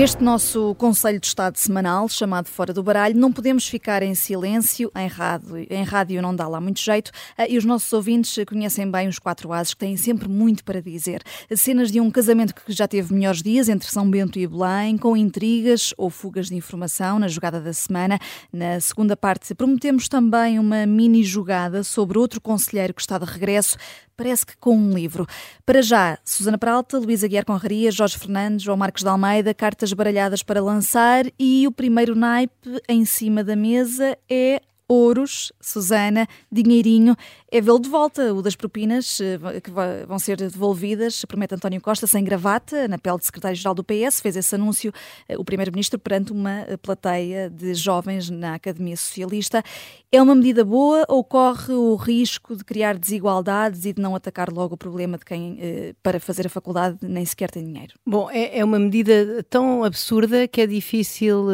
Neste nosso Conselho de Estado semanal, chamado Fora do Baralho, não podemos ficar em silêncio, em rádio, em rádio não dá lá muito jeito, eh, e os nossos ouvintes conhecem bem os quatro ases que têm sempre muito para dizer. Cenas de um casamento que já teve melhores dias entre São Bento e Belém, com intrigas ou fugas de informação na jogada da semana. Na segunda parte, prometemos também uma mini jogada sobre outro conselheiro que está de regresso, parece que com um livro. Para já, Susana Peralta, Luísa Guiar Conraria, Jorge Fernandes, João Marcos de Almeida, cartas baralhadas para lançar e o primeiro naipe em cima da mesa é ouros, Susana, dinheirinho, é vê-lo de volta. O das propinas eh, que vão ser devolvidas, promete António Costa, sem gravata, na pele de secretário-geral do PS, fez esse anúncio eh, o primeiro-ministro perante uma eh, plateia de jovens na Academia Socialista. É uma medida boa ou corre o risco de criar desigualdades e de não atacar logo o problema de quem, para fazer a faculdade, nem sequer tem dinheiro? Bom, é, é uma medida tão absurda que é difícil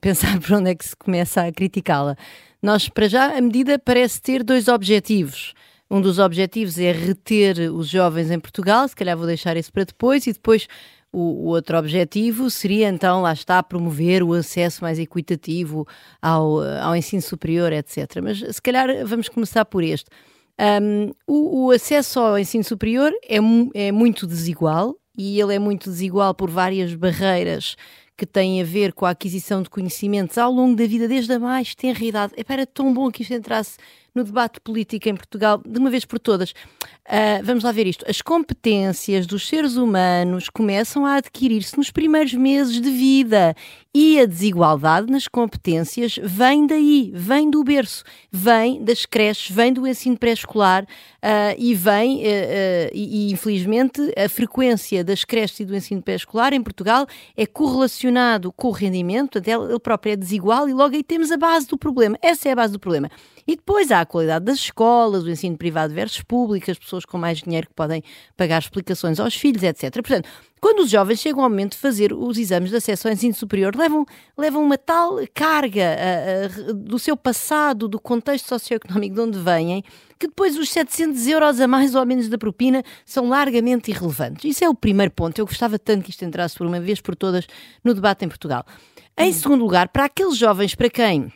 pensar por onde é que se começa a criticá-la. Nós, para já, a medida parece ter dois objetivos. Um dos objetivos é reter os jovens em Portugal, se calhar vou deixar isso para depois, e depois o, outro objetivo seria então, lá está, promover o acesso mais equitativo ao, ao ensino superior, etc. Mas se calhar vamos começar por este. Um, o, o, acesso ao ensino superior é, é muito desigual e ele é muito desigual por várias barreiras que têm a ver com a aquisição de conhecimentos ao longo da vida, desde a mais tenra idade. Era tão bom que isto entrasse no debate político em Portugal, de uma vez por todas. Uh, vamos lá ver isto. As competências dos seres humanos começam a adquirir-se nos primeiros meses de vida e a desigualdade nas competências vem daí, vem do berço, vem das creches, vem do ensino pré-escolar uh, e vem, uh, e, e, infelizmente, a frequência das creches e do ensino pré-escolar em Portugal é correlacionado com o rendimento, até ele próprio é desigual e logo aí temos a base do problema. Essa é a base do problema. E depois há a qualidade das escolas, o ensino privado versus público, as pessoas com mais dinheiro que podem pagar explicações aos filhos, etc. Portanto, quando os jovens chegam ao momento de fazer os exames de acesso ao ensino superior, levam, levam uma tal carga uh, uh, do seu passado, do contexto socioeconómico de onde vêm, que depois os 700 euros a mais ou menos da propina são largamente irrelevantes. Isso é o primeiro ponto. Eu gostava tanto que isto entrasse por uma vez por todas no debate em Portugal. Em segundo lugar, para aqueles jovens para quem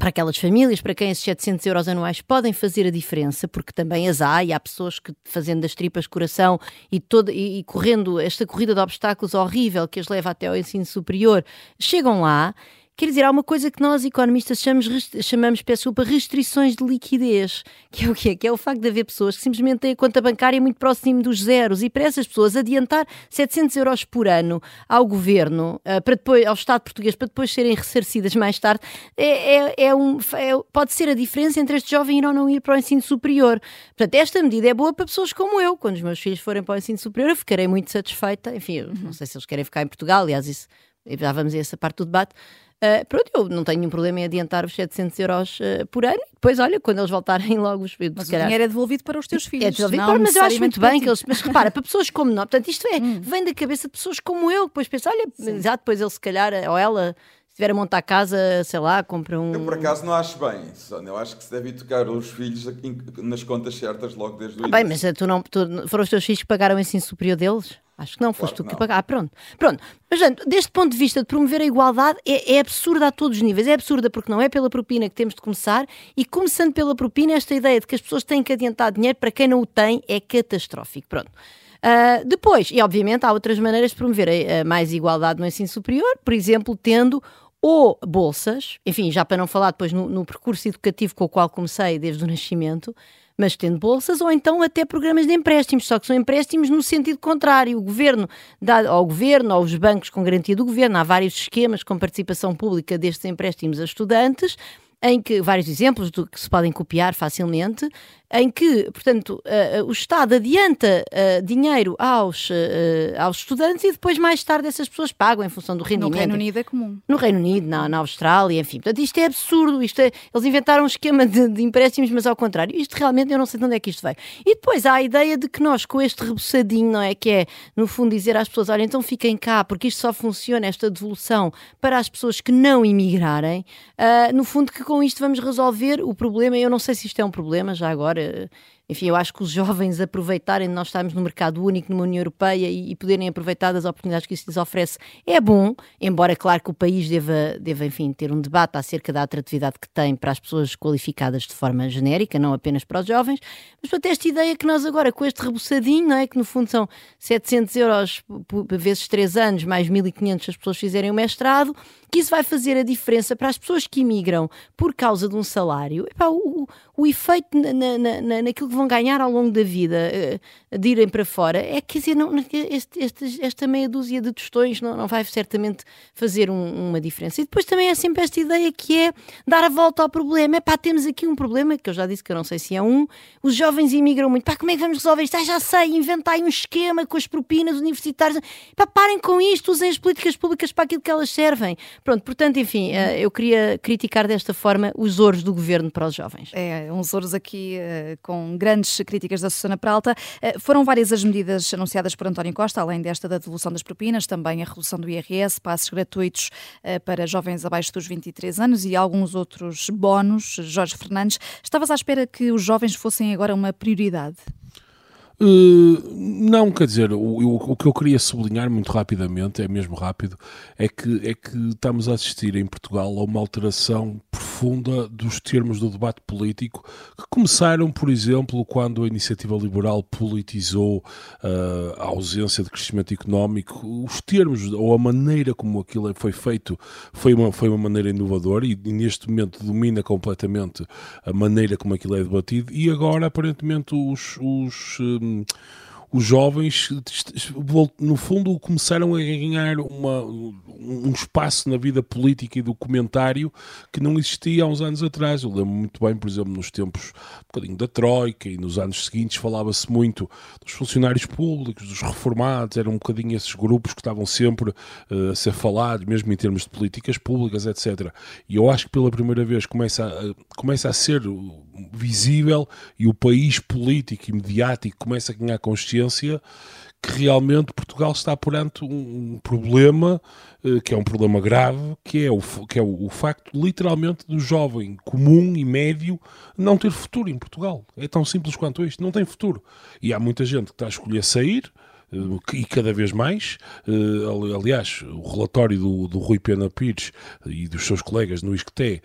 para aquelas famílias para quem esses 700 euros anuais podem fazer a diferença, porque também as há, e há pessoas que, fazendo das tripas coração e, todo, e, e correndo esta corrida de obstáculos horrível que as leva até ao ensino superior, chegam lá Quer dizer, há uma coisa que nós, economistas, chamamos, chamamos peço desculpa, restrições de liquidez, que é o quê? Que é o facto de haver pessoas que simplesmente têm a conta bancária muito próximo dos zeros e para essas pessoas adiantar 700 euros por ano ao governo, uh, para depois, ao Estado português, para depois serem ressarcidas mais tarde, é, é, é um, é, pode ser a diferença entre este jovem ir ou não ir para o ensino superior. Portanto, esta medida é boa para pessoas como eu. Quando os meus filhos forem para o ensino superior, eu ficarei muito satisfeita. Enfim, não sei se eles querem ficar em Portugal, aliás, isso, já vamos a essa parte do debate. Uh, pronto, eu não tenho nenhum problema em adiantar os 700 euros uh, por ano. Depois, olha, quando eles voltarem logo os filhos. Mas o dinheiro é devolvido para os teus filhos. É devolvido para, mas eu acho muito bem que eles. Mas repara, para pessoas como nós, portanto, isto é, hum. vem da cabeça de pessoas como eu, que depois pensa, olha, já depois ele se calhar, ou ela estiver a montar casa, sei lá, compra um. Eu por acaso não acho bem, Sónia. Eu acho que se deve educar os filhos nas contas certas logo desde o início. Bem, mas tu não, tu, foram os teus filhos que pagaram o ensino superior deles? Acho que não, foste claro tu que pagar. Ah, pronto. Pronto. Mas, gente, deste ponto de vista de promover a igualdade, é, é absurda a todos os níveis. É absurda porque não é pela propina que temos de começar e, começando pela propina, esta ideia de que as pessoas têm que adiantar dinheiro para quem não o tem é catastrófico. Pronto. Uh, depois, e obviamente há outras maneiras de promover a, a mais igualdade no ensino superior, por exemplo, tendo ou bolsas, enfim, já para não falar depois no, no percurso educativo com o qual comecei desde o nascimento, mas tendo bolsas, ou então até programas de empréstimos, só que são empréstimos no sentido contrário. O governo dá ao governo, aos bancos com garantia do governo, há vários esquemas com participação pública destes empréstimos a estudantes, em que vários exemplos do que se podem copiar facilmente, em que, portanto, uh, o Estado adianta uh, dinheiro aos, uh, aos estudantes e depois, mais tarde, essas pessoas pagam em função do rendimento. No Reino Unido é comum. No Reino Unido, na, na Austrália, enfim. Portanto, isto é absurdo. Isto é, eles inventaram um esquema de, de, empréstimos, mas ao contrário. Isto realmente, eu não sei de onde é que isto veio. E depois há a ideia de que nós, com este reboçadinho, não é? Que é, no fundo, dizer às pessoas: olha, então fiquem cá, porque isto só funciona, esta devolução, para as pessoas que não imigrarem. no fundo, que com isto vamos resolver o problema. Eu não sei se isto é um problema, já agora enfim, eu acho que os jovens aproveitarem de nós estarmos no mercado único numa União Europeia e, e poderem aproveitar das oportunidades que isso lhes oferece é bom, embora, claro, que o país deva, deva, enfim, ter um debate acerca da atratividade que tem para as pessoas qualificadas de forma genérica, não apenas para os jovens, mas para esta ideia que nós agora, com este rebuçadinho, não é? que no fundo são 700 euros vezes 3 anos, mais 1.500 se as pessoas fizerem o mestrado, que isso vai fazer a diferença para as pessoas que imigram por causa de um salário. Epá, o, o efeito na, na, na, naquilo que vão ganhar ao longo da vida eh, de irem para fora é quer dizer, não, este, este, esta meia dúzia de tostões não, não vai certamente fazer um, uma diferença. E depois também é sempre esta ideia que é dar a volta ao problema. É pá, temos aqui um problema que eu já disse que eu não sei se é um. Os jovens imigram muito. Pá, como é que vamos resolver isto? Ah, já sei, inventai um esquema com as propinas universitárias. Pá, parem com isto, usem as políticas públicas para aquilo que elas servem. Pronto, portanto, enfim, eh, eu queria criticar desta forma os ouros do governo para os jovens. É, uns ouros aqui uh, com grandes críticas da Susana Peralta. Uh, foram várias as medidas anunciadas por António Costa, além desta da devolução das propinas, também a redução do IRS, passos gratuitos para jovens abaixo dos 23 anos e alguns outros bónus. Jorge Fernandes, estavas à espera que os jovens fossem agora uma prioridade? Uh, não, quer dizer, o, o, o, que eu queria sublinhar muito rapidamente, é mesmo rápido, é que, é que estamos a assistir em Portugal a uma alteração profunda dos termos do debate político que começaram, por exemplo, quando a iniciativa liberal politizou uh, a ausência de crescimento económico. Os termos ou a maneira como aquilo foi feito foi uma, foi uma maneira inovadora e, e neste momento domina completamente a maneira como aquilo é debatido e agora aparentemente os, os os jovens, no fundo, começaram a ganhar uma, um espaço na vida política e do comentário que não existia há uns anos atrás. Eu lembro muito bem, por exemplo, nos tempos um bocadinho da Troika e nos anos seguintes falava-se muito dos funcionários públicos, dos reformados, eram um bocadinho esses grupos que estavam sempre uh, a ser falados, mesmo em termos de políticas públicas, etc. E eu acho que pela primeira vez começa a, começa a ser visível e o país político e mediático começa a ganhar consciência que realmente Portugal está perante um, problema eh, que é um problema grave, que é, o, que é o, o, facto literalmente do jovem comum e médio não ter futuro em Portugal. É tão simples quanto isto, não tem futuro. E há muita gente que está a escolher sair, e cada vez mais. Eh, aliás, o relatório do, do Rui Pena Pires e dos seus colegas no ISCTE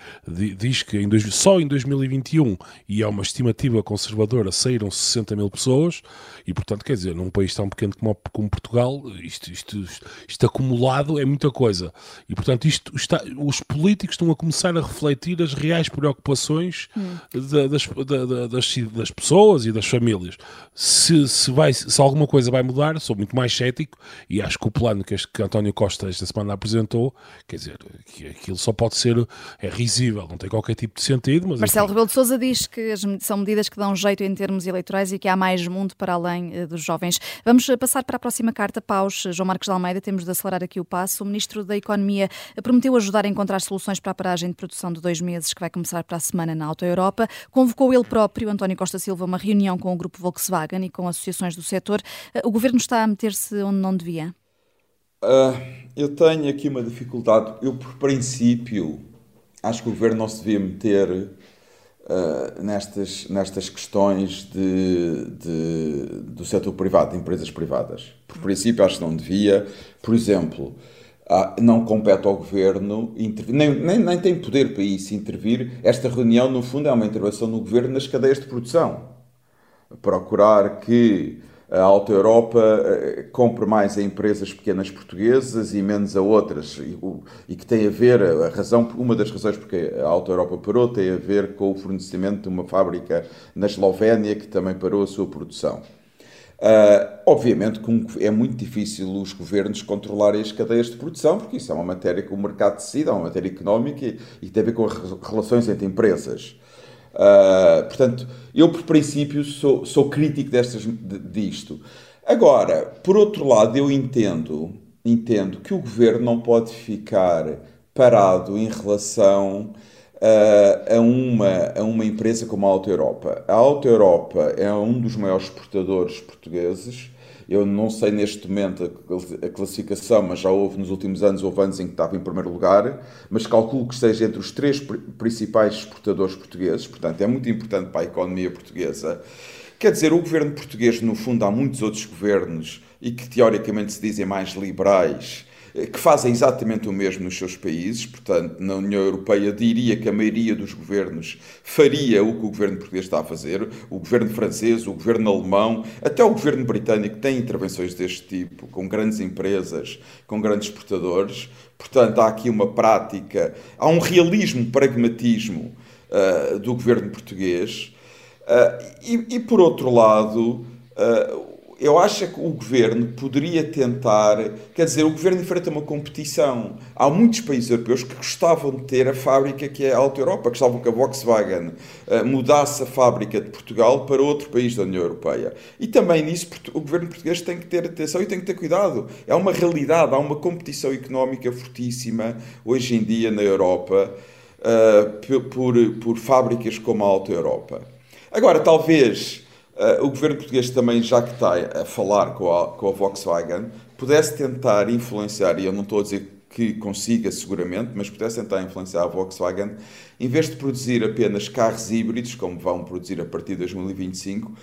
diz que em dois, só em 2021, e há uma estimativa conservadora, saíram 60 mil pessoas, e portanto, quer dizer, num país tão pequeno como, como Portugal, isto, isto, isto, isto, acumulado é muita coisa. E portanto, isto está, os políticos estão a começar a refletir as reais preocupações hum. da, das, da, das, das pessoas e das famílias. Se, se, vai, se alguma coisa vai mudar, sou muito mais cético e acho que o plano que, este, que António Costa esta semana apresentou, quer dizer, que aquilo só pode ser, é risível, não tem qualquer tipo de sentido. Mas Marcelo Rebelo de Sousa diz que são medidas que dão jeito em termos eleitorais e que há mais mundo para além eh, dos jovens. Vamos eh, passar para a próxima carta, Paus. João Marcos de Almeida, temos de acelerar aqui o passo. O Ministro da Economia prometeu ajudar a encontrar soluções para a paragem de produção de dois meses que vai começar para a semana na Auto Europa. Convocou ele próprio, António Costa Silva, uma reunião com o grupo Volkswagen e com associações do setor. Eh, o Governo está a meter-se onde não devia? Uh, eu tenho aqui uma dificuldade. Eu, por princípio, acho que o governo não se devia meter uh, nestas, nestas questões de, de, do setor privado, de empresas privadas. Por princípio, acho que não devia. Por exemplo, uh, não compete ao governo nem, nem, nem tem poder para isso intervir. Esta reunião, no fundo, é uma intervenção no governo nas cadeias de produção. Procurar que a Alta Europa eh, compra mais a empresas pequenas portuguesas e menos a outras e, que tem a ver a razão uma das razões porque a Alta Europa parou tem a ver com o fornecimento de uma fábrica na Eslovénia que também parou a sua produção. Uh, obviamente que é muito difícil os governos controlarem as cadeias de produção, porque isso é uma matéria que o mercado decide, é uma matéria económica e, e tem a ver com as relações entre empresas. Uh, portanto, eu por princípio sou, sou crítico destas, disto. Agora, por outro lado, eu entendo, entendo que o governo não pode ficar parado em relação uh, a, uma, a uma empresa como a Auto Europa. A Auto Europa é um dos maiores exportadores portugueses eu não sei neste momento a classificação, mas já houve nos últimos anos, houve anos em que estava em primeiro lugar, mas calculo que esteja entre os três principais exportadores portugueses, portanto é muito importante para a economia portuguesa. Quer dizer, o governo português, no fundo, há muitos outros governos e que teoricamente se dizem mais liberais, que fazem exatamente o mesmo nos seus países. Portanto, na União Europeia, diria que a maioria dos governos faria o que o governo português está a fazer. O governo francês, o governo alemão, até o governo britânico tem intervenções deste tipo, com grandes empresas, com grandes exportadores. Portanto, há aqui uma prática, há um realismo, pragmatismo uh, do governo português. Uh, e, e, por outro lado, uh, eu acho que o governo poderia tentar. Quer dizer, o governo enfrenta uma competição. Há muitos países europeus que gostavam de ter a fábrica que é a Alta Europa, gostavam que a Volkswagen uh, mudasse a fábrica de Portugal para outro país da União Europeia. E também nisso o governo português tem que ter atenção e tem que ter cuidado. É uma realidade, há uma competição económica fortíssima hoje em dia na Europa uh, por, por fábricas como a Alta Europa. Agora, talvez o governo português também, já que está a falar com a, com a Volkswagen, pudesse tentar influenciar, e eu não estou a dizer que consiga seguramente, mas pudesse tentar influenciar a Volkswagen, em vez de produzir apenas carros híbridos, como vão produzir a partir de 2025, uh,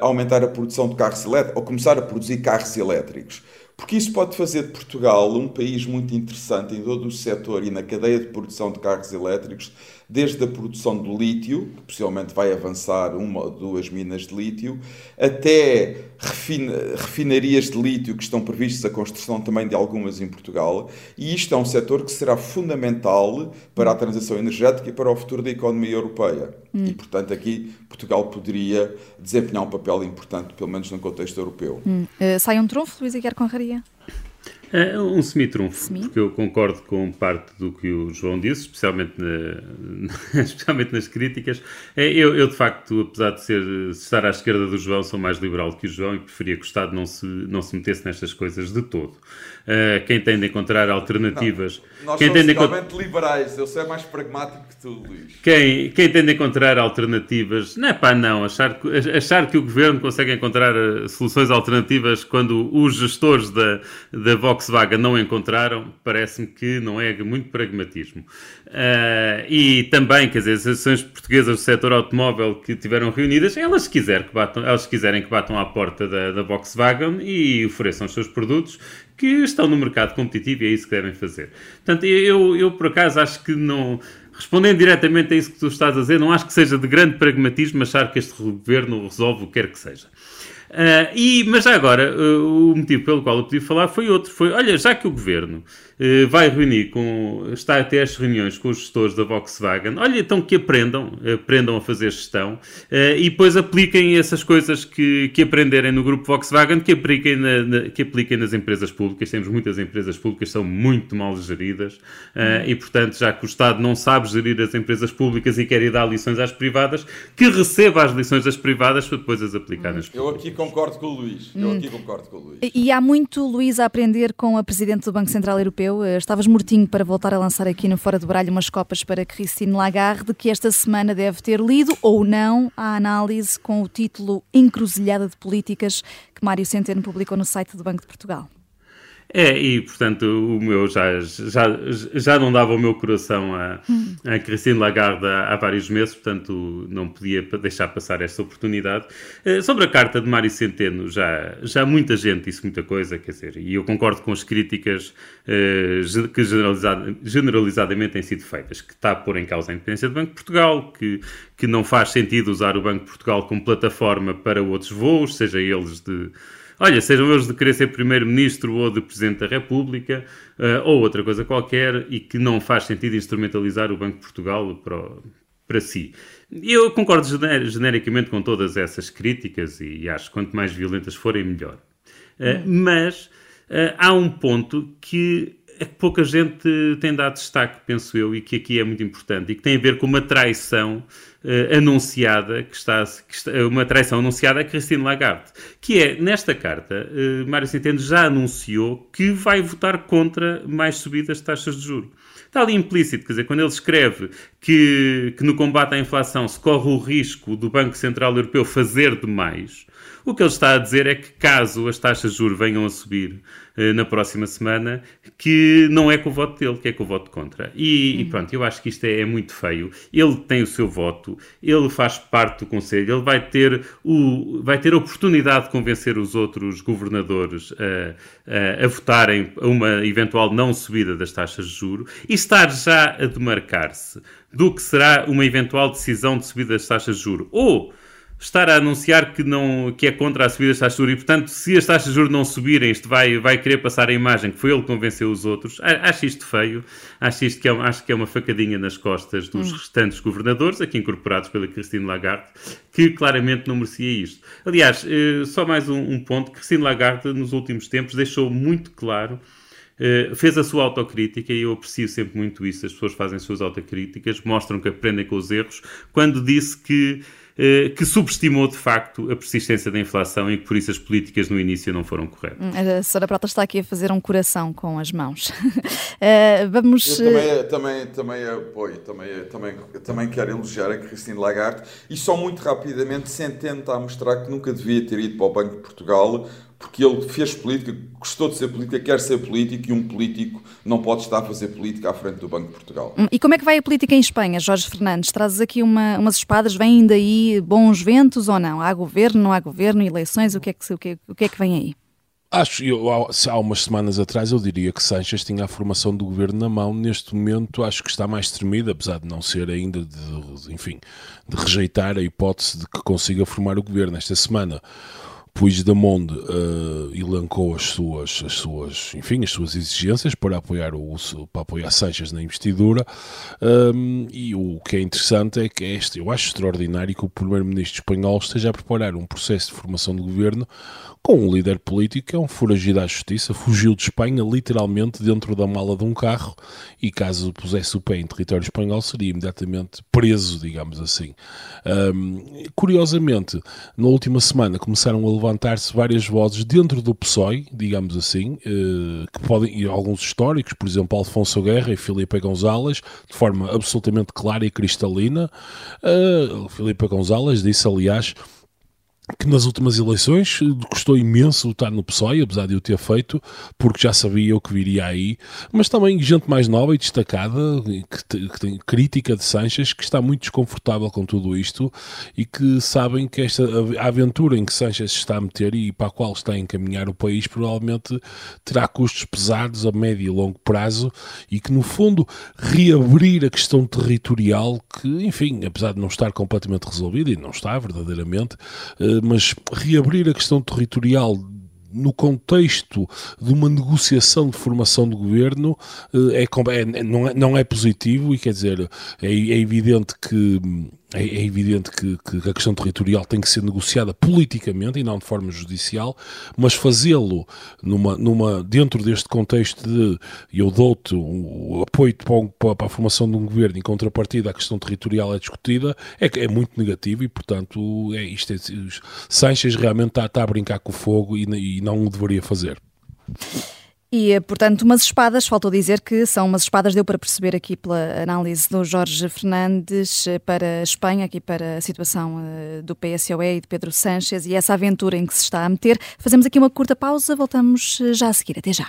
aumentar a produção de carros elétricos, ou começar a produzir carros elétricos. Porque isso pode fazer de Portugal um país muito interessante em todo o setor e na cadeia de produção de carros elétricos, desde a produção do lítio, que possivelmente vai avançar uma ou duas minas de lítio, até refina, refinarias de lítio que estão previstas a construção também de algumas em Portugal. E isto é um setor que será fundamental para a transição energética e para o futuro da economia europeia. Hum. E, portanto, aqui Portugal poderia desempenhar um papel importante, pelo menos no contexto europeu. Hum. Uh, sai um trunfo, Luís Aguiar Conraria? É um semi-trunfo, Semi? porque eu concordo com parte do que o João disse, especialmente, na, especialmente nas críticas. É, eu, eu, de facto, apesar de ser, estar à esquerda do João, sou mais liberal que o João e preferia que o Estado não se, não se metesse nestas coisas de todo. Uh, quem tem de encontrar alternativas. Não, nós quem somos realmente liberais, eu sou mais pragmático que tu, Luís. Quem, quem tem de encontrar alternativas, não é pá, não, achar, achar que o governo consegue encontrar eh, soluções alternativas quando os gestores da, da Volkswagen não encontraram, parece-me que não é muito pragmatismo. Uh, e também, quer dizer, as associações portuguesas do setor automóvel que tiveram reunidas, elas, quiser que batam, elas quiserem que batam à porta da, da Volkswagen e ofereçam os seus produtos que estão no mercado competitivo e é isso que devem fazer. Portanto, eu, eu por acaso acho que não. Respondendo diretamente a isso que tu estás a dizer, não acho que seja de grande pragmatismo achar que este governo resolve o que quer que seja. Uh, e, mas já agora, uh, o motivo pelo qual eu podia falar foi outro. Foi, olha, já que o governo vai reunir com, está até as reuniões com os gestores da Volkswagen, olha, então que aprendam, aprendam a fazer gestão e depois apliquem essas coisas que, que aprenderem no grupo Volkswagen, que apliquem, na, na, que apliquem nas empresas públicas. Temos muitas empresas públicas que são muito mal geridas hum. e, portanto, já que o Estado não sabe gerir as empresas públicas e quer ir dar lições às privadas, que receba as lições das privadas para depois as aplicar nas públicas. Eu aqui concordo com o Luís. Eu hum. aqui concordo com o Luís. E há muito, Luís, a aprender com a Presidente do Banco Central Europeu. Eh, estavas mortinho para voltar a lançar aqui no Fora do Baralho umas copas para Christine Lagarde, que esta semana deve ter lido ou não a análise com o título Encruzilhada de Políticas que Mário Centeno publicou no site do Banco de Portugal. É, e portanto o meu já, já, já não dava o meu coração a, a Christine Lagarde há, vários meses, portanto não podia deixar passar esta oportunidade. Uh, sobre a carta de Mário Centeno, já, já muita gente disse muita coisa, quer dizer, e eu concordo com as críticas uh, que generalizada, generalizadamente têm sido feitas, que está a pôr em causa a independência do Banco de Portugal, que, que não faz sentido usar o Banco de Portugal como plataforma para outros voos, seja eles de olha, sejam eles de querer ser Primeiro-Ministro ou de Presidente da República, uh, ou outra coisa qualquer, e que não faz sentido instrumentalizar o Banco de Portugal para, para si. Eu concordo gener genericamente com todas essas críticas e acho que quanto mais violentas forem, melhor. Uh, mas uh, há um ponto que pouca gente tem dado destaque, penso eu, e que aqui é muito importante, e que tem a ver com uma traição uh, anunciada, que está, que está, uma traição anunciada a Christine Lagarde, que é, nesta carta, uh, Mário Centeno já anunciou que vai votar contra mais subidas de taxas de juros. Está ali implícito, quer dizer, quando ele escreve que, que no combate à inflação se corre o risco do Banco Central Europeu fazer demais, O que ele está a dizer é que caso as taxas de juros venham a subir eh, na próxima semana, que não é com o voto dele, que é com o voto contra. E, uhum. e pronto, eu acho que isto é, é, muito feio. Ele tem o seu voto, ele faz parte do Conselho, ele vai ter, o, vai ter a oportunidade de convencer os outros governadores a, a, a votarem a uma eventual não subida das taxas de juro e estar já a demarcar-se do que será uma eventual decisão de subida das taxas de juro. Ou estar a anunciar que, não, que é contra a subida das taxas de juros e, portanto, se as taxas de juros não subirem, isto vai, vai querer passar a imagem que foi ele que convenceu os outros. Acho isto feio, acho, isto que é, acho que é uma facadinha nas costas dos hum. restantes governadores, aqui incorporados pela Christine Lagarde, que claramente não merecia isto. Aliás, eh, só mais um, um ponto, Christine Lagarde, nos últimos tempos, deixou muito claro Uh, fez a sua autocrítica e eu aprecio sempre muito isso. As pessoas fazem suas autocríticas, mostram que aprendem com os erros. Quando disse que que subestimou de facto a persistência da inflação e que por isso as políticas no início não foram corretas. Hum, a Sra. Prata está aqui a fazer um coração com as mãos. uh, vamos. Eu também, eh, também, também apoio, também, também, também quero elogiar a Cristina Lagarde e só muito rapidamente sem tentar mostrar que nunca devia ter ido para o Banco de Portugal porque ele fez política, gostou de ser política, quer ser político e um político não pode estar a fazer política à frente do Banco de Portugal. Hum, e como é que vai a política em Espanha, Jorge Fernandes? Trazes aqui uma, umas espadas, vêm daí bons ventos ou não? Há governo, não há governo, eleições, o que é que, o que, o que, é que vem aí? Acho, eu, há umas semanas atrás eu diria que Sanches tinha a formação do governo na mão. Neste momento acho que está mais tremida, apesar de não ser ainda de, de enfim, de rejeitar a hipótese de que consiga formar o governo esta semana. Puigdemont uh, elencou as suas, as suas, enfim, as suas exigências para apoiar o para apoiar Sanches na investidura. Um, e o que é interessante é que este, eu acho extraordinário que o primeiro-ministro espanhol esteja a preparar um processo de formação de governo com um líder político que é um foragido à justiça, fugiu de Espanha literalmente dentro da mala de um carro e caso pusesse o pé em território espanhol seria imediatamente preso, digamos assim. Um, curiosamente, na última semana começaram a levantar-se várias vozes dentro do PSOE, digamos assim, uh, que podem, e alguns históricos, por exemplo, Alfonso Guerra e Filipe González, de forma absolutamente clara e cristalina. Uh, Filipe González disse, aliás, que nas últimas eleições custou imenso estar no PSOE, apesar de eu ter feito, porque já sabia o que viria aí, mas também gente mais nova e destacada, que, que tem crítica de Sanches, que está muito desconfortável com tudo isto e que sabem que esta aventura em que Sanches está a meter e para a qual está a encaminhar o país provavelmente terá custos pesados a médio e longo prazo e que no fundo reabrir a questão territorial que, enfim, apesar de não estar completamente resolvida e não está verdadeiramente, eh, mas reabrir a questão territorial no contexto de uma negociação de formação de governo eh, é, é, não, é, não é positivo e quer dizer, é, é evidente que é, é, evidente que, que, a questão territorial tem que ser negociada politicamente e não de forma judicial, mas fazê-lo numa, numa, dentro deste contexto de eu dou-te o apoio para, para, a formação de um governo em contrapartida a questão territorial é discutida, é, é muito negativo e, portanto, é, isto é, Sanches realmente está, está a brincar com o fogo e, e não o deveria fazer. E, portanto, umas espadas, faltou dizer que são umas espadas, deu para perceber aqui pela análise do Jorge Fernandes eh, para a Espanha, aqui para a situação eh, do PSOE e de Pedro Sánchez e essa aventura em que se está a meter. Fazemos aqui uma curta pausa, voltamos eh, já a seguir. Até já.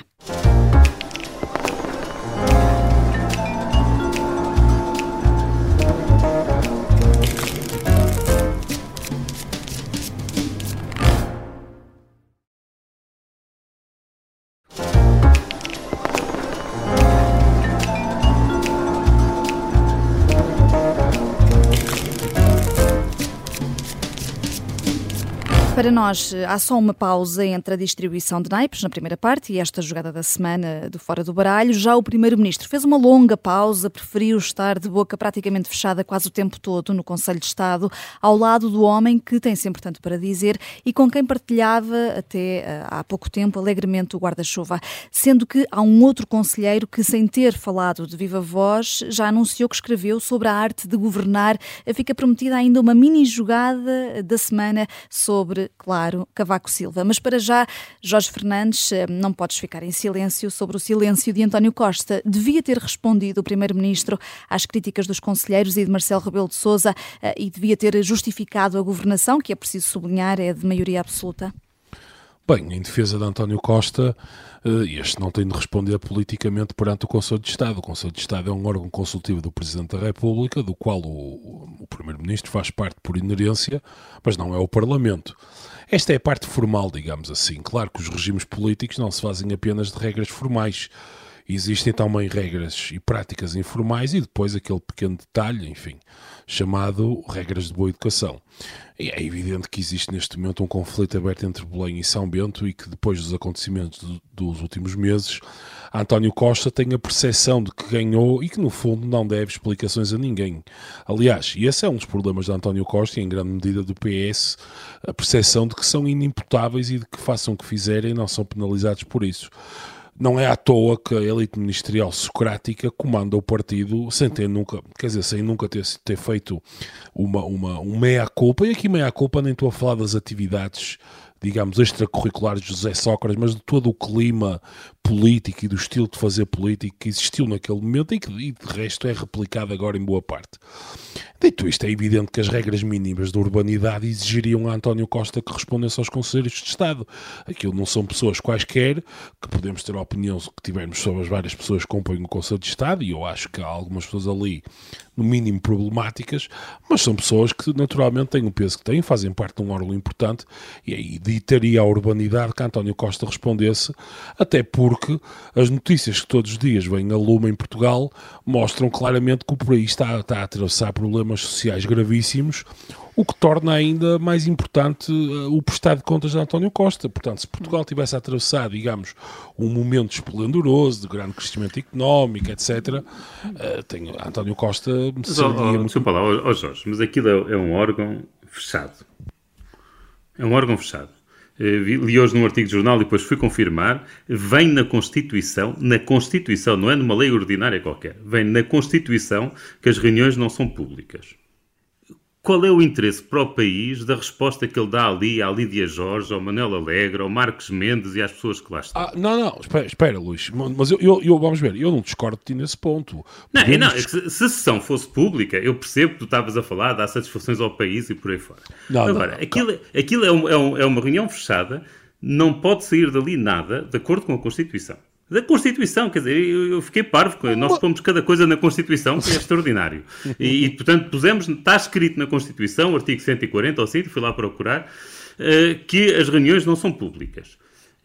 Para nós, há só uma pausa entre a distribuição de naipes na primeira parte e esta jogada da semana do Fora do Baralho. Já o Primeiro-Ministro fez uma longa pausa, preferiu estar de boca praticamente fechada quase o tempo todo no Conselho de Estado, ao lado do homem que tem sempre tanto para dizer e com quem partilhava até eh, há pouco tempo alegremente o guarda-chuva. Sendo que há um outro conselheiro que, sem ter falado de viva voz, já anunciou que escreveu sobre a arte de governar. Fica prometida ainda uma mini jogada da semana sobre claro, Cavaco Silva. Mas para já, Jorge Fernandes, eh, não podes ficar em silêncio sobre o silêncio de António Costa. Devia ter respondido o Primeiro-Ministro às críticas dos conselheiros e de Marcelo Rebelo de Sousa eh, e devia ter justificado a governação, que é preciso sublinhar, é de maioria absoluta. Bem, em defesa de António Costa, este não tem de responder politicamente perante o Conselho de Estado. O Conselho de Estado é um órgão consultivo do Presidente da República, do qual o, o Primeiro-Ministro faz parte por inerência, mas não é o Parlamento. Esta é a parte formal, digamos assim. Claro que os regimes políticos não se fazem apenas de regras formais. Existem também regras e práticas informais e depois aquele pequeno detalhe, enfim, chamado regras de boa educação. E é evidente que existe neste momento um conflito aberto entre Belém e São Bento e que depois dos acontecimentos do, dos últimos meses, António Costa tem a percepção de que ganhou e que no fundo não deve explicações a ninguém. Aliás, e esse é um dos problemas de António Costa e em grande medida do PS, a percepção de que são inimputáveis e de que façam o que fizerem não são penalizados por isso. Não é à toa que a elite ministerial socrática comanda o partido sem ter nunca, quer dizer, sem nunca ter, ter feito uma, uma, um meia-culpa, e aqui meia-culpa nem estou a falar das atividades digamos, extracurriculares de José Sócrates, mas de todo o clima político e do estilo de fazer político que existiu naquele momento e que e de resto é replicado agora em boa parte. Dito isto, é evidente que as regras mínimas da urbanidade exigiriam a António Costa que respondesse aos conselheiros de Estado. Aquilo não são pessoas quaisquer, que podemos ter a opinião que tivermos sobre as várias pessoas que compõem o Conselho de Estado, e eu acho que há algumas pessoas ali, no mínimo, problemáticas, mas são pessoas que naturalmente têm o peso que têm, fazem parte de um órgão importante, e aí ditaria a urbanidade que António Costa respondesse, até porque as notícias que todos os dias vêm a lume em Portugal mostram claramente que o país está, está a atravessar problemas sociais gravíssimos, o que torna ainda mais importante uh, o prestar de contas de António Costa. Portanto, se Portugal tivesse a atravessar, digamos, um momento esplendoroso de grande crescimento económico, etc., uh, tem, António Costa mas, oh, oh, muito... Desculpa lá, oh, oh, Jorge, mas aquilo é, é um órgão fechado. É um órgão fechado. Eh, li hoje num artigo de jornal e depois fui confirmar, vem na Constituição, na Constituição, não é numa lei ordinária qualquer, vem na Constituição que as reuniões não são públicas qual é o interesse para o país da resposta que ele dá ali à Lídia Jorge, ao Manuel Alegre, ao Marcos Mendes e às pessoas que lá estão? Ah, não, não, espera, espera Luís, mas eu, eu, eu, vamos ver, eu não discordo de ti nesse ponto. Não, é, não, é se, a sessão fosse pública, eu percebo que tu estavas a falar, dar satisfações ao país e por aí fora. Não, Agora, não, aquilo, aquilo é, um, é, um, é uma reunião fechada, não pode sair dali nada de acordo com a Constituição. Da Constituição, quer dizer, eu, fiquei parvo, nós pomos cada coisa na Constituição, que é extraordinário. E, e, portanto, pusemos, está escrito na Constituição, artigo 140 ou assim, fui lá procurar, uh, que as reuniões não são públicas.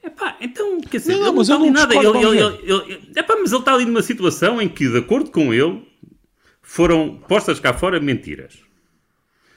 Epá, então, quer dizer, não, ele não está ali nada. Ele, ele, ele, epá, mas ele está ali numa situação em que, de acordo com ele, foram postas cá fora mentiras.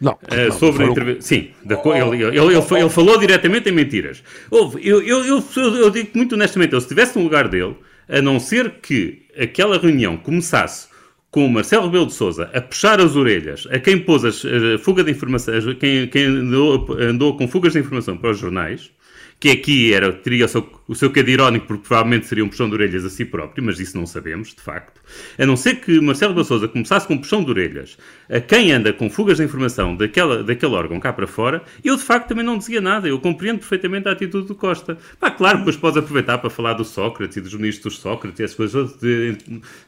Não, uh, não sobre foram... Sim, oh, ele, ele, ele, ele, falou diretamente em mentiras. Houve, eu, eu, eu, eu, digo muito honestamente, ele, se estivesse no lugar dele, a não ser que aquela reunião começasse com o Marcelo Rebelo de Sousa a puxar as orelhas a quem pôs a fuga de informação, quem, quem andou, andou com fugas de informação para os jornais, que aqui era, teria o seu, o seu quê de irónico, porque provavelmente seria um puxão de orelhas a si próprio, mas isso não sabemos, de facto. A não ser que Marcelo da Souza começasse com um puxão de orelhas a quem anda com fugas de informação daquela, daquele órgão cá para fora, eu de facto também não dizia nada. Eu compreendo perfeitamente a atitude do Costa. Pá, claro, depois podes aproveitar para falar do Sócrates e dos ministros Sócrates e as coisas. De,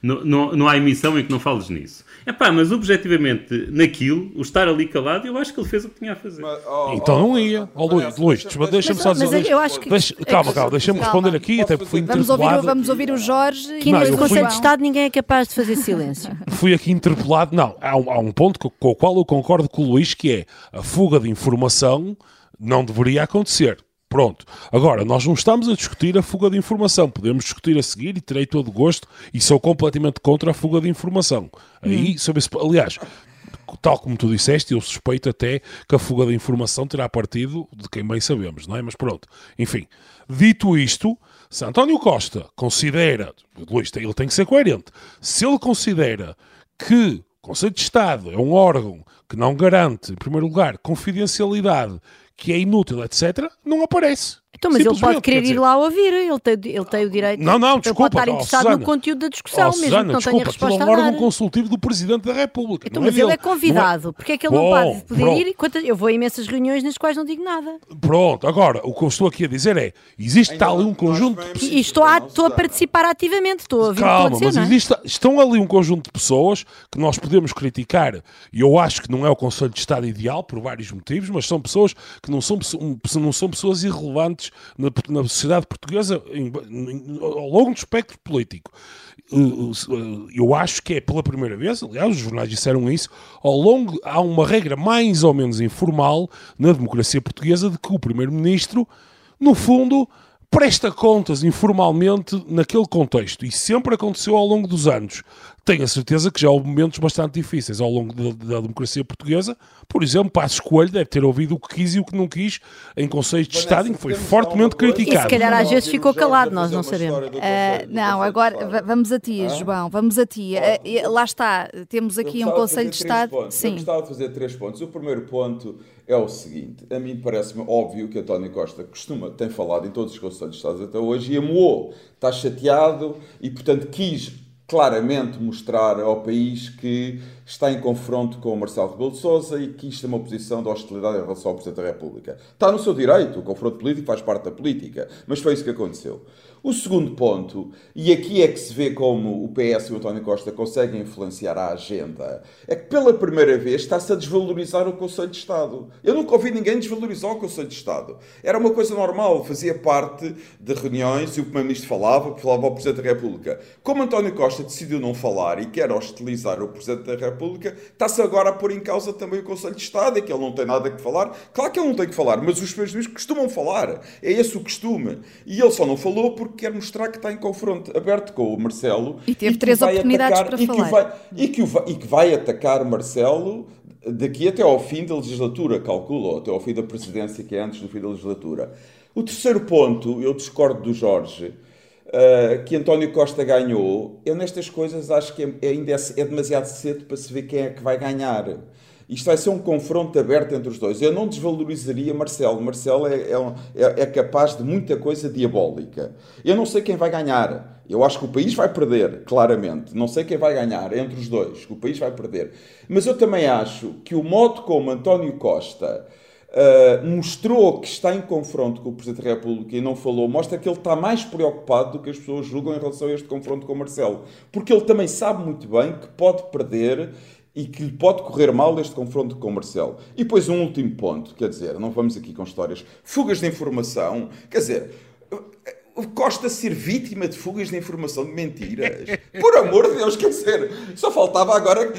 não, não, não há emissão em que não fales nisso. É pá, mas objetivamente naquilo, o estar ali calado, eu acho que ele fez o que tinha a fazer. Mas, oh, então não ia. Oh, Luís, Luís deixa-me só dizer. Mas eu acho que. Deixa, calma, calma, deixa-me responder aqui, até porque fui vamos ouvir, vamos ouvir o Jorge. Que no Conselho de Estado ninguém é capaz de fazer silêncio. Fui aqui interpelado. Não, há um, há um ponto com o qual eu concordo com o Luís, que é a fuga de informação não deveria acontecer. Pronto. Agora, nós não estamos a discutir a fuga de informação. Podemos discutir a seguir e terei todo o gosto e sou completamente contra a fuga de informação. Aí, hum. sobre esse, aliás, tal como tu disseste, eu suspeito até que a fuga de informação terá partido de quem bem sabemos, não é? Mas pronto. Enfim, dito isto, se António Costa considera, Luís, ele tem que ser coerente, se ele considera que o Conselho de Estado é um órgão que não garante, em primeiro lugar, confidencialidade que é inútil, etc., não aparece. Então, mas ele pode querer ir lá ouvir, ele tem, ele tem o direito. Não, não, desculpa. Ele pode estar interessado Susana, no conteúdo da discussão, oh, mesmo Susana, que não desculpa, tenha resposta é um órgão consultivo do Presidente da República. Então, não mas é ele dele. é convidado, Não é... porque é que ele não pode poder pronto. ir? Enquanto eu vou a imensas reuniões nas quais não digo nada. Pronto, agora, o que eu estou aqui a dizer é, existe Ainda tal ali um conjunto de E, e estou, a, estou a participar ativamente, estou a ouvir Calma, a mas dizer, não é? existe, estão ali um conjunto de pessoas que nós podemos criticar, e eu acho que não é o Conselho de Estado ideal, por vários motivos, mas são pessoas que não são, um- não são pessoas irrelevantes na, na sociedade portuguesa em- em- ao longo do espectro político. Eu acho que é pela primeira vez, aliás, os jornais disseram isso, ao longo há uma regra mais ou menos informal na democracia portuguesa de que o Primeiro-Ministro, no fundo, presta contas informalmente naquele contexto e sempre aconteceu ao longo dos anos. Tenho a certeza que já houve momentos bastante difíceis ao longo da, da democracia portuguesa. Por exemplo, Passos Coelho deve ter ouvido o que quis e o que não quis em conselhos de Estado em que foi fortemente coisa? E se criticado. calhar às vezes ficou calado, nós não sabemos. do não, agora vamos a ti? João, vamos a ti. E- lá está, temos aqui um Conselho de Estado. pontos. Eu Sim. gostava de fazer três pontos. O primeiro ponto é o seguinte: a mim parece-me óbvio que António Costa costuma, tem falado em todos os Conselhos de Estado até hoje e amoou, está chateado e, portanto, quis claramente mostrar ao país que está em confronto com o Marcelo Rebelo de Sousa e que isto é uma posição de hostilidade em relação ao Presidente da República. Está no seu direito, o confronto político faz parte da política, mas foi isso que aconteceu. O segundo ponto, e aqui é que se vê como o PS e o António Costa conseguem influenciar a agenda, é que pela primeira vez está-se a desvalorizar o Conselho de Estado. Eu nunca ouvi ninguém desvalorizar o Conselho de Estado. Era uma coisa normal, fazia parte de reuniões e o Primeiro-Ministro falava, falava ao Presidente da República. Como António Costa decidiu não falar e quer hostilizar o Presidente da República, está-se agora a pôr em causa também o Conselho de Estado e que ele não tem nada que falar. Claro que ele não tem que falar, mas os Primeiros-Ministros costumam falar. É esse o costume. E ele só não falou porque quer mostrar que está em confronto aberto com o Marcelo. E teve que três oportunidades atacar- para e que falar. vai- e, que vai, e que vai atacar Marcelo daqui até ao fim da legislatura, calculo, ou até ao fim da presidência, que é antes do fim da legislatura. O terceiro ponto, eu discordo do Jorge, uh, que António Costa ganhou. Eu nestas coisas acho que é- ainda é, é demasiado cedo para se ver quem é que vai ganhar. Isto vai ser um confronto aberto entre os dois. Eu não desvalorizaria Marcelo. Marcelo é, é, é- é capaz de muita coisa diabólica. Eu não sei quem vai ganhar. Eu acho que o país vai perder, claramente. Não sei quem vai ganhar entre os dois. O país vai perder. Mas eu também acho que o modo como António Costa uh, mostrou que está em confronto com o Presidente da República e não falou, mostra que ele está mais preocupado do que as pessoas julgam em relação a este confronto com o Marcelo. Porque ele também sabe muito bem que pode perder e que lhe pode correr mal este confronto com o Marcelo. E depois um último ponto, quer dizer, não vamos aqui com histórias, fugas de informação, quer dizer, o Costa ser vítima de fugas de informação de mentiras. Por amor de Deus, quer dizer, só faltava agora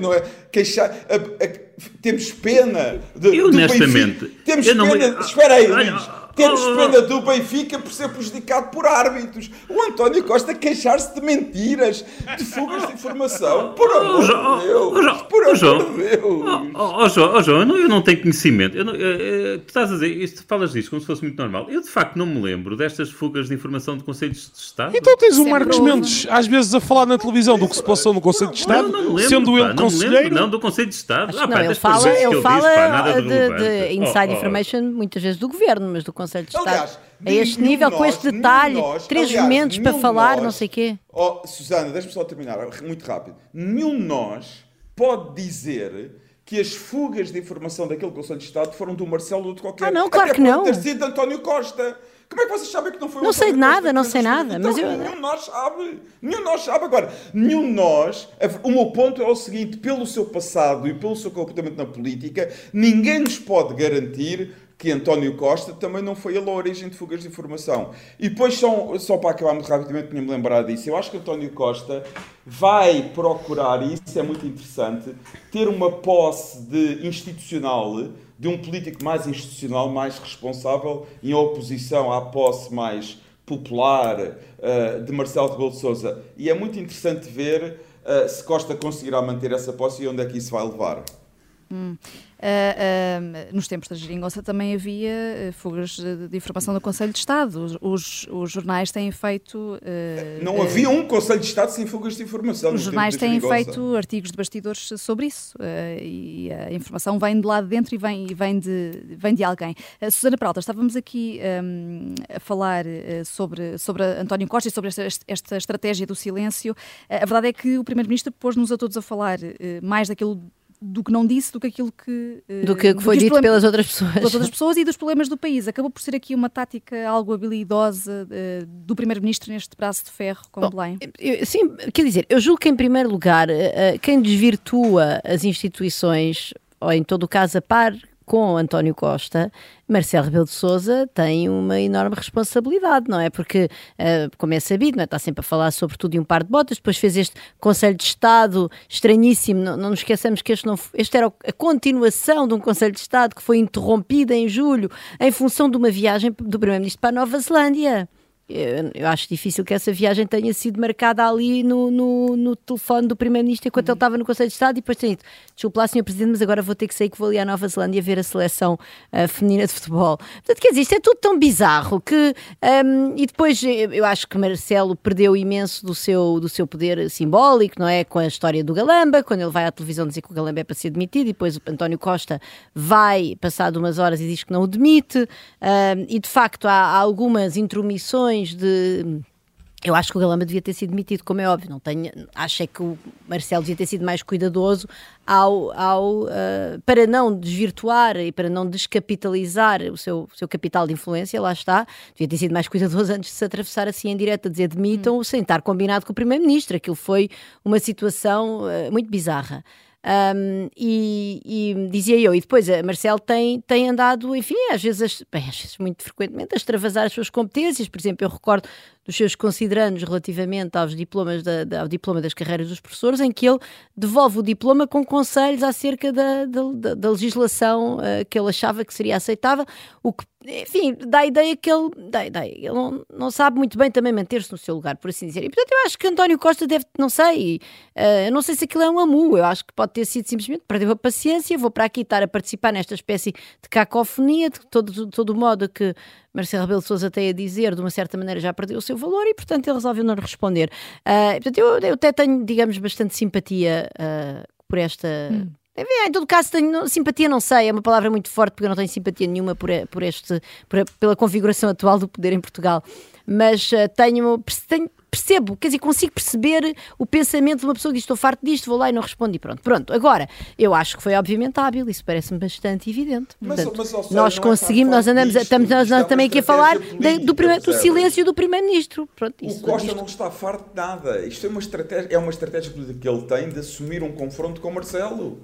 não é, queixar. a- a- temos pena de, Eu, honestamente. Temos eu não- pena. Espera aí, Olha, Temos oh, oh. pena do Benfica por ser prejudicado por árbitros. O António Costa queixar-se de mentiras, de fugas de informação. Por amor João, de Deus. oh, João, Por oh, amor João. de Deus. Oh, oh, oh, João, oh, João, eu, não, eu não tenho conhecimento. Eu não- eh, eh, tu estás a dizer, isto, falas disto como se fosse muito normal. Eu de facto não me lembro destas fugas de informação de conselhos de Estado. Então tens o Marcos. Mendes, às vezes, a falar na televisão do que se passou no Conselho de Estado, não, não me lembro, sendo pá, ele não me lembro, conselheiro. não, do Conselho de Estado. Ah, pá, não, ele fala, ele diz, fala pá, nada de, relevante. de inside Oh, oh. information, muitas vezes do governo, mas do Conselho de Estado. Aliás, a este nível, com nós- este nenhum detalhe, nós- três aliás, momentos para falar, nós- não sei o quê. Oh, Susana, deixa-me só terminar muito rápido. Nenhum de nós pode dizer que as fugas de informação daquele Conselho de Estado foram do Marcelo ou de qualquer... Ah, não, claro Até que não. ter sido de António Costa. Como é que vocês sabem que não foi o Não sei de nada, não sei nada, Então, mas eu- Nenhum de nós sabe. Nenhum de nós sabe. Agora, nenhum de nós... O meu ponto é o seguinte, pelo seu passado e pelo seu comportamento na política, ninguém nos pode garantir que António Costa também não foi ele a origem de fugas de informação. E depois, só, só para acabar muito rapidamente, tinha-me lembrado disso, eu acho que António Costa vai procurar, e isso é muito interessante, ter uma posse de institucional, de um político mais institucional, mais responsável, em oposição à posse mais popular eh, de Marcelo de Sousa. E é muito interessante ver eh, se Costa conseguirá manter essa posse e onde é que isso vai levar. Hum. Uh, uh, nos tempos da geringonça também havia uh, fugas de, informação do Conselho de Estado. Os, os, os jornais têm feito. não havia um Conselho de Estado sem fugas de informação. Os jornais têm feito artigos de bastidores sobre isso e a informação vem de lá de dentro e vem, e vem, de, vem de alguém. Susana Peralta, estávamos aqui um, a falar sobre, sobre António Costa e sobre esta, esta estratégia do silêncio. a verdade é que o Primeiro-Ministro pôs-nos a todos a falar mais daquilo do que não disse do que aquilo que. Eh, do que, que foi dito pelas outras pessoas. Pelas outras pessoas e dos problemas do país. Acabou por ser aqui uma tática algo habilidosa uh, do Primeiro-Ministro neste braço de ferro com Bom, Belém. Eu, sim, quer dizer, eu julgo que, em primeiro lugar, uh, quem desvirtua as instituições, ou em todo o caso a par com António Costa, Marcelo Rebelo de Sousa tem uma enorme responsabilidade, não é? Porque, uh, como é sabido, é? está sempre a falar sobre tudo e um par de botas, depois fez este Conselho de Estado estranhíssimo, não, não nos esqueçamos que este, não, este era a continuação de um Conselho de Estado que foi interrompido em julho em função de uma viagem do Primeiro-Ministro para a Nova Zelândia eu acho difícil que essa viagem tenha sido marcada ali no, no, no telefone do Primeiro-Ministro enquanto uhum. ele estava no Conselho de Estado e depois tem dito: desculpe lá, Sr. Presidente, mas agora vou ter que sair que vou ali à Nova Zelândia ver a seleção uh, feminina de futebol. Portanto, quer dizer, isto é tudo tão bizarro que. Um, e depois eu acho que Marcelo perdeu imenso do seu, do seu poder simbólico, não é? Com a história do Galamba, quando ele vai à televisão dizer que o Galamba é para ser demitido e depois o António Costa vai, passado umas horas, e diz que não o demite. Um, e de facto há, há algumas intromissões de eu acho que o Galamba devia ter sido demitido, como é óbvio. Não tenho, acho é que o Marcelo devia ter sido mais cuidadoso ao, ao, uh, para não desvirtuar e para não descapitalizar o seu, seu capital de influência, lá está. Devia ter sido mais cuidadoso antes de se atravessar assim em direto, a dizer demitam, hum. sem estar combinado com o Primeiro-Ministro. Aquilo foi uma situação uh, muito bizarra. Um, e, e, dizia eu, e depois a Marcelo tem, tem andado, enfim, às vezes, bem, às vezes muito frequentemente, a extravasar as suas competências. Por exemplo, eu recordo dos seus considerandos relativamente aos diplomas da, da, ao diploma das carreiras dos professores, em que ele devolve o diploma com conselhos acerca da, da, da legislação uh, que ele achava que seria aceitável, o que enfim, dá a ideia que ele, dá, dá, ele não, não sabe muito bem também manter-se no seu lugar, por assim dizer. E portanto eu acho que António Costa deve, não sei, uh, não sei se aquilo é um amu, eu acho que pode ter sido simplesmente perdeu a paciência, vou para aqui estar a participar nesta espécie de cacofonia, de todo, todo o modo que Marcelo Rebelo de Sousa tem a dizer, de uma certa maneira já perdeu o seu valor e portanto ele resolveu não responder. Uh, portanto eu, eu até tenho, digamos, bastante simpatia uh, por esta... Hum em todo caso, tenho simpatia, não sei, é uma palavra muito forte porque eu não tenho simpatia nenhuma por, por este, por, pela configuração atual do poder em Portugal. Mas uh, tenho, tenho, percebo, quer dizer, consigo perceber o pensamento de uma pessoa que diz estou farto disto, vou lá e não respondo e pronto. Pronto, agora, eu acho que foi obviamente hábil, isso parece-me bastante evidente. Portanto, mas, mas, nós é conseguimos, é nós andamos, disto, estamos nós, nós também aqui a falar política, do, primeiro, do silêncio do Primeiro-Ministro. O Costa isto... não está farto de nada. Isto é uma estratégia, é uma estratégia política que ele tem de assumir um confronto com Marcelo.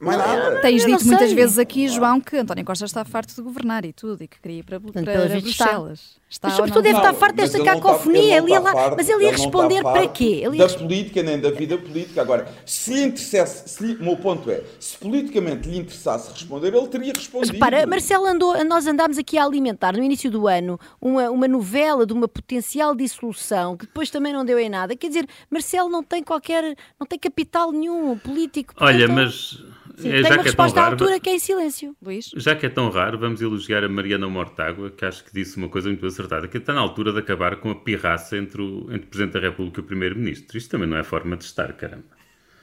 Mais nada. Tens dito muitas vezes aqui, João, que António Costa está farto de governar e tudo, e que queria ir para, para, para Bruxelas. Está. Mas sobretudo deve estar farto desta cacofonia. Ele, ele lá, mas ele ia responder para quê? Ele ia... Da política nem da vida política. Agora, se lhe interessasse, se lhe, o meu ponto é, se politicamente lhe interessasse responder, ele teria respondido. Mas para, Marcelo andou, nós andámos aqui a alimentar no início do ano uma, uma novela de uma potencial dissolução que depois também não deu em nada. Quer dizer, Marcelo não tem qualquer, não tem capital nenhum político. Olha, mas Sim, é, tem uma resposta é à altura que é em silêncio, Luís. Já que é tão raro, vamos elogiar a Mariana Mortágua, que acho que disse uma coisa muito acertada, que está na altura de acabar com a pirraça entre o, entre o Presidente da República e o Primeiro-Ministro. Isto também não é forma de estar, caramba.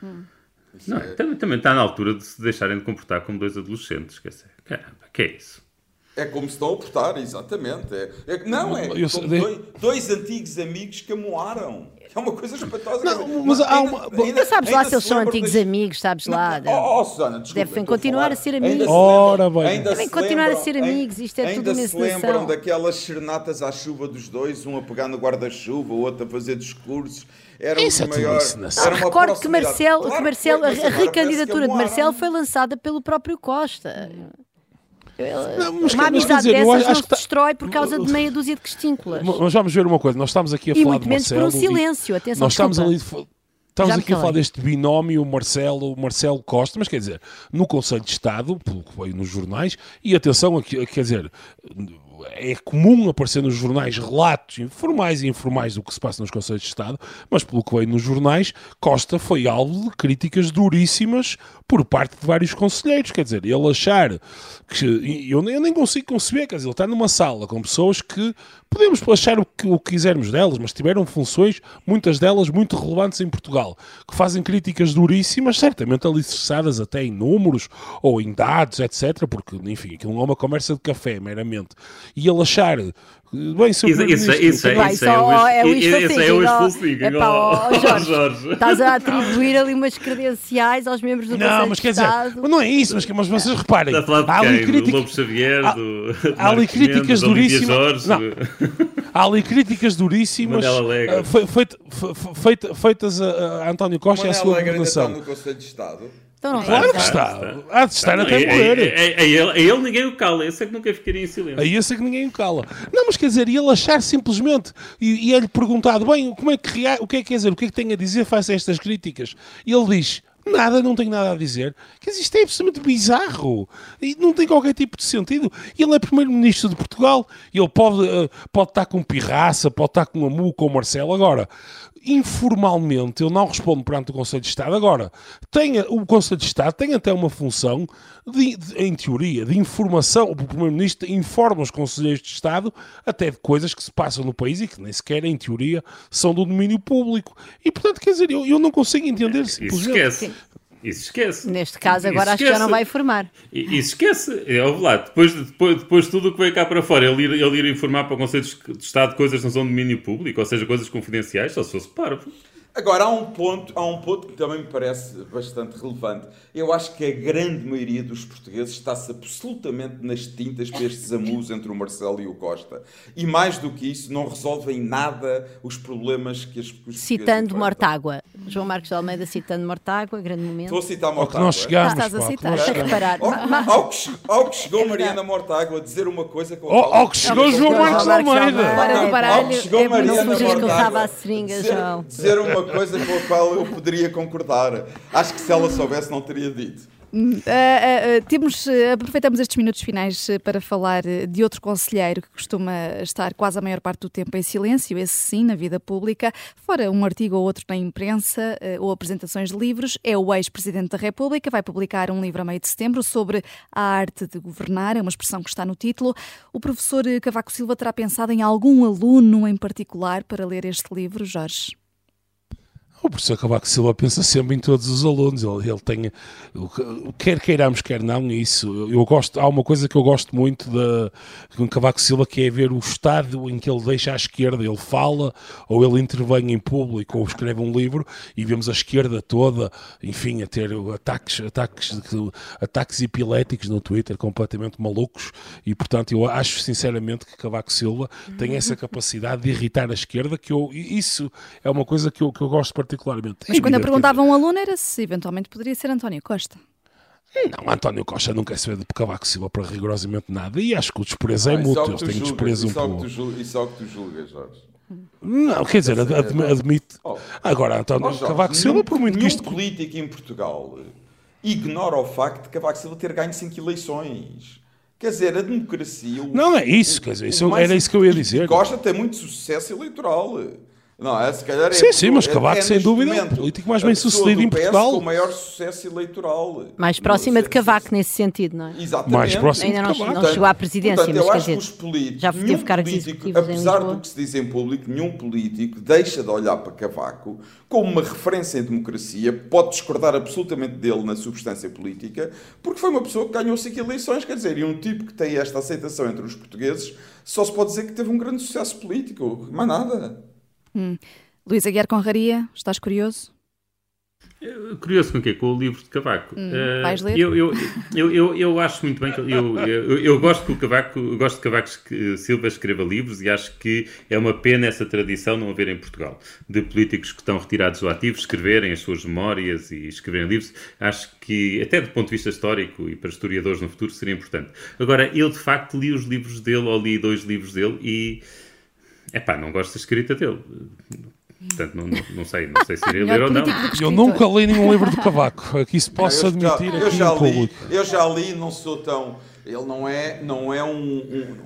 Hum. Não, é... também, também está na altura de se deixarem de comportar como dois adolescentes. Quer dizer, caramba, que é isso? É como se estão a portar, exatamente. É, é, não, é como dois, dois, antigos amigos que amoaram. É uma coisa espantosa. Não, mas há uma... Ainda, ainda, sabes lá se eles são antigos das... amigos, sabes lá. Não, oh, oh, Susana, desculpa, Devem continuar a, a, ser amigos. Ora bem. Devem continuar a ser amigos, isto é tudo uma. Ainda se lembram daquelas serenatas à chuva dos dois, um a pegar no guarda-chuva, o outro a fazer discursos. Era Isso é maior, era recordo que Marcelo, claro, que Marcelo a, a recandidatura de Marcelo foi lançada pelo próprio Costa. Não, mas, uma amizade dizer, dessas não se tá... destrói por causa de meia dúzia de questínculas. Mas vamos ver uma coisa, nós estamos aqui a e falar muito de menos Marcelo. por um silêncio, atenção, Nós estamos ali... Estamos aqui a falar deste binómio Marcelo, Marcelo Costa, mas quer dizer, no Conselho de Estado, pelo que veio nos jornais, e atenção, quer dizer, é comum aparecer nos jornais relatos informais e informais do que se passa nos Conselhos de Estado, mas pelo que veio nos jornais, Costa foi alvo de críticas duríssimas por parte de vários conselheiros. Quer dizer, ele achar que. Eu, nem consigo conceber, quer dizer, ele está numa sala com pessoas que podemos achar o que, o que quisermos delas, mas tiveram funções, muitas delas muito relevantes em Portugal, que fazem críticas duríssimas, certamente alicerçadas até em números ou em dados, etc. Porque, enfim, aquilo não é uma conversa de café, meramente. E ele achar Bem, isso, isso, isso, isso, é, isso é, o, é o isso é o expulsivo. É para o Jorge. Estás a atribuir ali umas credenciais aos membros do Não, mas quer dizer, não é isso, mas, mas vocês reparem. Está a falar de quem? Crítica... Do Lobo Xavier, há, do, há ali críticas duríssimas. Não, há ali críticas duríssimas feitas a, a António Costa e à sua governação. no Conselho de Estado. Então não claro que está. Há de estar até morrer. A, ele, a ele ninguém o cala. Esse é que nunca ficaria em silêncio. A esse é que ninguém o cala. Não, mas quer dizer, ele achar simplesmente e, e é-lhe perguntado, bem, como é que, o que é que quer dizer? O que é que tem a dizer face a estas críticas? E ele diz, Nada, não tenho nada a dizer. Quer dizer, isto é absolutamente bizarro. E não tem qualquer tipo de sentido. Ele é primeiro-ministro de Portugal. Ele pode, uh, pode estar com pirraça, pode estar com a Mu, com o Marcelo. Agora, informalmente, eu não respondo perante o Conselho de Estado. Agora, tem, o Conselho de Estado tem até uma função, de, de, em teoria, de informação. O Primeiro-Ministro informa os Conselheiros de Estado até de coisas que se passam no país e que nem sequer, em teoria, são do domínio público. E, portanto, quer dizer, eu, eu não consigo entender simplesmente. Esquece. Isso esquece. Neste caso, agora acho que já não vai informar. Isso esquece. É, lá, depois, depois, depois de tudo o que veio cá para fora, ele ir, ele ir informar para o Conselho de Estado coisas que não são de domínio público, ou seja, coisas confidenciais, só se fosse parvo. Agora, há um, ponto, há um ponto que também me parece bastante relevante. Eu acho que a grande maioria dos portugueses está-se absolutamente nas tintas para estes amus entre o Marcelo e o Costa. E mais do que isso, não resolvem nada os problemas que as os Citando Mortágua. João Marcos de Almeida citando Mortágua, grande momento. Estou a citar Mortágua. nós chegamos, estás a citar, deixa reparar. Ao, ao, que, ao que chegou é Mariana Mortágua a dizer uma coisa com a Ao que chegou João Marcos de Almeida. Ao que chegou é Mariana Mortágua. à seringa, João. Dizer uma coisa com a qual eu poderia concordar. Acho que se ela soubesse, não teria dito. Uh, uh, temos, aproveitamos estes minutos finais para falar de outro conselheiro que costuma estar quase a maior parte do tempo em silêncio, esse sim, na vida pública, fora um artigo ou outro na imprensa ou apresentações de livros. É o ex-presidente da República, vai publicar um livro a meio de setembro sobre a arte de governar, é uma expressão que está no título. O professor Cavaco Silva terá pensado em algum aluno em particular para ler este livro, Jorge? O professor Cavaco Silva pensa sempre em todos os alunos, ele, ele tem, quer queiramos, quer não, isso. Eu gosto, há uma coisa que eu gosto muito de, com Cavaco Silva que é ver o estado em que ele deixa a esquerda, ele fala, ou ele intervém em público, ou escreve um livro, e vemos a esquerda toda, enfim, a ter ataques, ataques, ataques epiléticos no Twitter, completamente malucos, e portanto eu acho sinceramente que Cavaco Silva tem essa capacidade de irritar a esquerda, que eu, isso é uma coisa que eu, que eu gosto particularmente. Mas quando eu perguntava a um aluno era se eventualmente poderia ser António Costa. Não, António Costa não quer saber de Cavaco Silva para rigorosamente nada e acho que o desprezo é ah, mútuo, eles têm desprezo um pouco. Isso é o que tu julgas, Jorge. Não, quer dizer, admite. Oh. Agora, António oh, Cavaco Silva, por muito que isto. político em Portugal ignora o facto de Cavaco Silva ter ganho 5 eleições. Quer dizer, a democracia. não é isso, quer dizer, isso, era isso que eu ia dizer. Costa tem muito sucesso eleitoral. Não, é, se calhar é sim, sim, mas Cavaco, é, sem dúvida, é o político mais bem sucedido em Portugal. com o maior sucesso eleitoral. Mais próxima de Cavaco nesse sentido, não é? Exatamente. Mais próximo Ainda não, não chegou à presidência, portanto, mas eu quer acho dizer, que os políticos, já teve cargos político, apesar do que se diz em público, nenhum político deixa de olhar para Cavaco como uma referência em democracia, pode discordar absolutamente dele na substância política, porque foi uma pessoa que ganhou cinco eleições, quer dizer, e um tipo que tem esta aceitação entre os portugueses, só se pode dizer que teve um grande sucesso político, mais nada. Hum. Luís Aguiar Conraria, estás curioso? Curioso com o quê? Com o livro de Cavaco. Hum, uh, vais ler? Eu, eu, eu, eu, eu, acho muito bem que eu, eu, eu, gosto que o Cavaco, gosto que Cavaco Silva escreva livros e acho que é uma pena essa tradição não haver em Portugal de políticos que estão retirados do ativo escreverem as suas memórias e escreverem livros. Acho que até do ponto de vista histórico e para historiadores no futuro seria importante. Agora, eu de facto li os livros dele ou li dois livros dele e Epá, não gosto da escrita dele. Portanto, não, não, não, sei, não sei se iria ler ou não. Eu nunca li nenhum livro de Cavaco. Aqui se posso admitir eu já, aqui já li, Eu já li, não sou tão... Ele não é, não é um,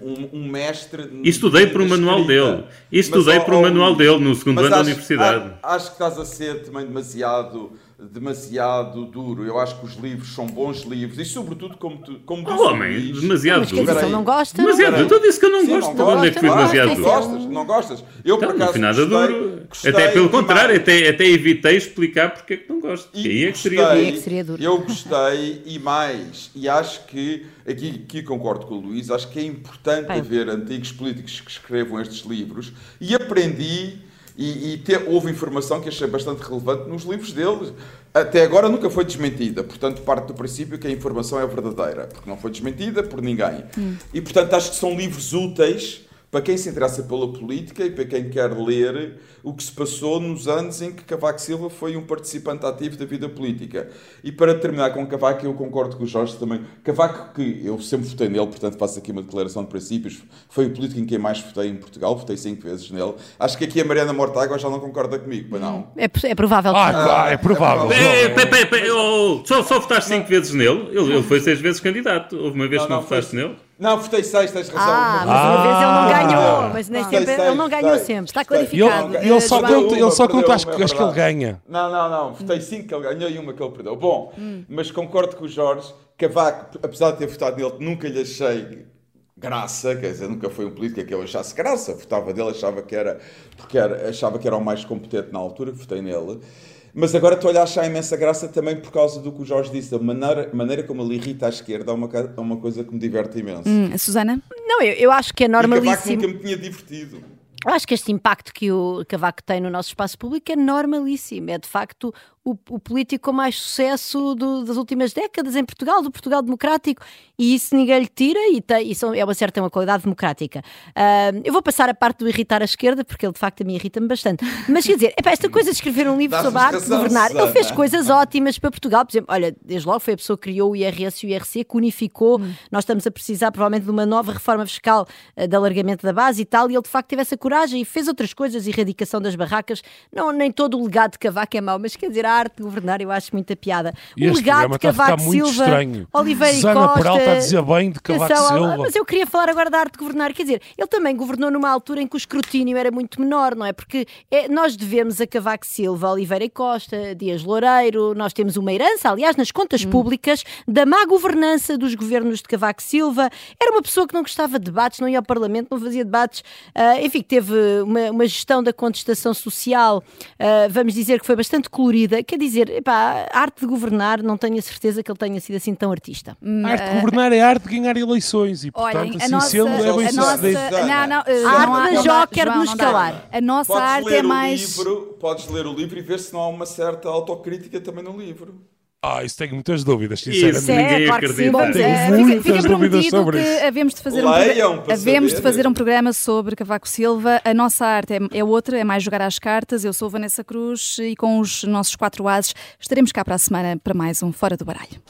um, um mestre. E estudei por um manual dele. E estudei por um manual dele no segundo ano da universidade. Acho que estás a ser também demasiado demasiado duro. Eu acho que os livros são bons livros e, sobretudo, como tu, como oh, homem, diz, demasiado mas, duro. Mas não gosta? Demasiado duro. Eu disse que eu não Sim, gosto. Não onde é que fui demasiado duro? Não gostas? Não gostas? Eu, por então, acaso, não nada gostei, duro. Gostei até pelo contrário, até, até evitei explicar porque é que não gosto. E aí é que seria duro. É que seria duro. Eu gostei e mais. E acho que, aqui, aqui concordo com o Luís, acho que é importante Pai. haver antigos políticos que escrevam estes livros e aprendi e, e ter, houve informação que achei bastante relevante nos livros deles. Até agora nunca foi desmentida, portanto, parte do princípio que a informação é verdadeira, porque não foi desmentida por ninguém. Hum. E, portanto, acho que são livros úteis para quem se interessa pela política e para quem quer ler o que se passou nos anos em que Cavaco Silva foi um participante ativo da vida política. E para terminar com Cavaco, eu concordo com o Jorge também. Cavaco, que eu sempre votei nele, portanto faço aqui uma declaração de princípios, foi o político em quem mais votei em Portugal, votei cinco vezes nele. Acho que aqui a Mariana Mortágua já não concorda comigo, mas não. É, é provável. Ah, ah, é provável. É, é, é, só, só votaste cinco vezes nele? Ele, ele foi seis vezes candidato. Houve uma vez não, que não, não votaste foi... nele? Não, votei seis, tens razão. Ah, mas uma vez ele não ah. ganhou, mas nem sempre, seis, ele não ganhou seis, sempre, está clarificado. Ele, ele só conta, ele só conta as, as que ele ganha. Não, não, não, votei cinco que ele ganhou e uma que ele perdeu. Bom, hum. mas concordo com o Jorge, Cavaco, apesar de ter votado nele, nunca lhe achei graça, quer dizer, nunca foi um político que eu achasse graça, votava dele, achava que era, porque era, achava que era o mais competente na altura, votei nele. Mas agora estou a achar imensa graça também por causa do que o Jorge disse, a maneira, maneira como ele irrita à esquerda é uma, é uma coisa que me diverte imenso. Hum, Susana? Não, eu, eu acho que é normalíssimo. E nunca me tinha divertido. Eu acho que este impacto que o Cavaco tem no nosso espaço público é normalíssimo. É de facto o, o político com mais sucesso do, das últimas décadas em Portugal, do Portugal democrático, e isso ninguém lhe tira, e, tem, isso é uma certa uma qualidade democrática. Uh, eu vou passar a parte do irritar a esquerda, porque ele de facto a mim irrita-me bastante. Mas quer dizer, esta coisa de escrever um livro sobre a arte de governar, ele fez coisas ótimas para Portugal. Por exemplo, olha, desde logo foi a pessoa que criou o IRS e o IRC, que unificou. Hum. Nós estamos a precisar provavelmente de uma nova reforma fiscal uh, de alargamento da base e tal, e ele de facto teve essa coragem e fez outras coisas, erradicação das barracas. Não, nem todo o legado de Cavaco é mau, mas quer dizer, arte de governar, eu acho muita piada. E o legado de Cavaco Silva, estranho. Oliveira Susana Costa. Peralta a dizer bem de Cavaco atenção, Silva. Mas eu queria falar agora da arte de governar. Quer dizer, ele também governou numa altura em que o escrutínio era muito menor, não é? Porque é, nós devemos a Cavaco Silva, Oliveira Costa, Dias Loureiro, nós temos uma herança, aliás, nas contas hum. públicas, da má governança dos governos de Cavaco Silva. Era uma pessoa que não gostava de debates, não ia ao Parlamento, não fazia debates. Uh, enfim, teve uma, uma, gestão da contestação social, uh, vamos dizer que foi bastante colorida. Quer dizer, epá, a arte de governar, não tenho a certeza que ele tenha sido assim tão artista. A arte de governar é a arte de ganhar eleições e, portanto, Olhem, assim nossa, sendo, é bem sucedido. Não, não, uh, a arte da Jó quer nos calar. A nossa podes arte é mais. Livro, podes ler o livro e ver se não há uma certa autocrítica também no livro. Ah, isso tenho muitas dúvidas, sinceramente. Isso é, claro acredita. Bom, tenho é, muitas fica, fica dúvidas sobre que isso. Havemos de fazer, Leiam, um, havemos de fazer um programa sobre Cavaco Silva. A nossa arte é, é outra, é mais jogar às cartas. Eu sou Vanessa Cruz e com os nossos quatro ases estaremos cá para a semana para mais um Fora do Baralho.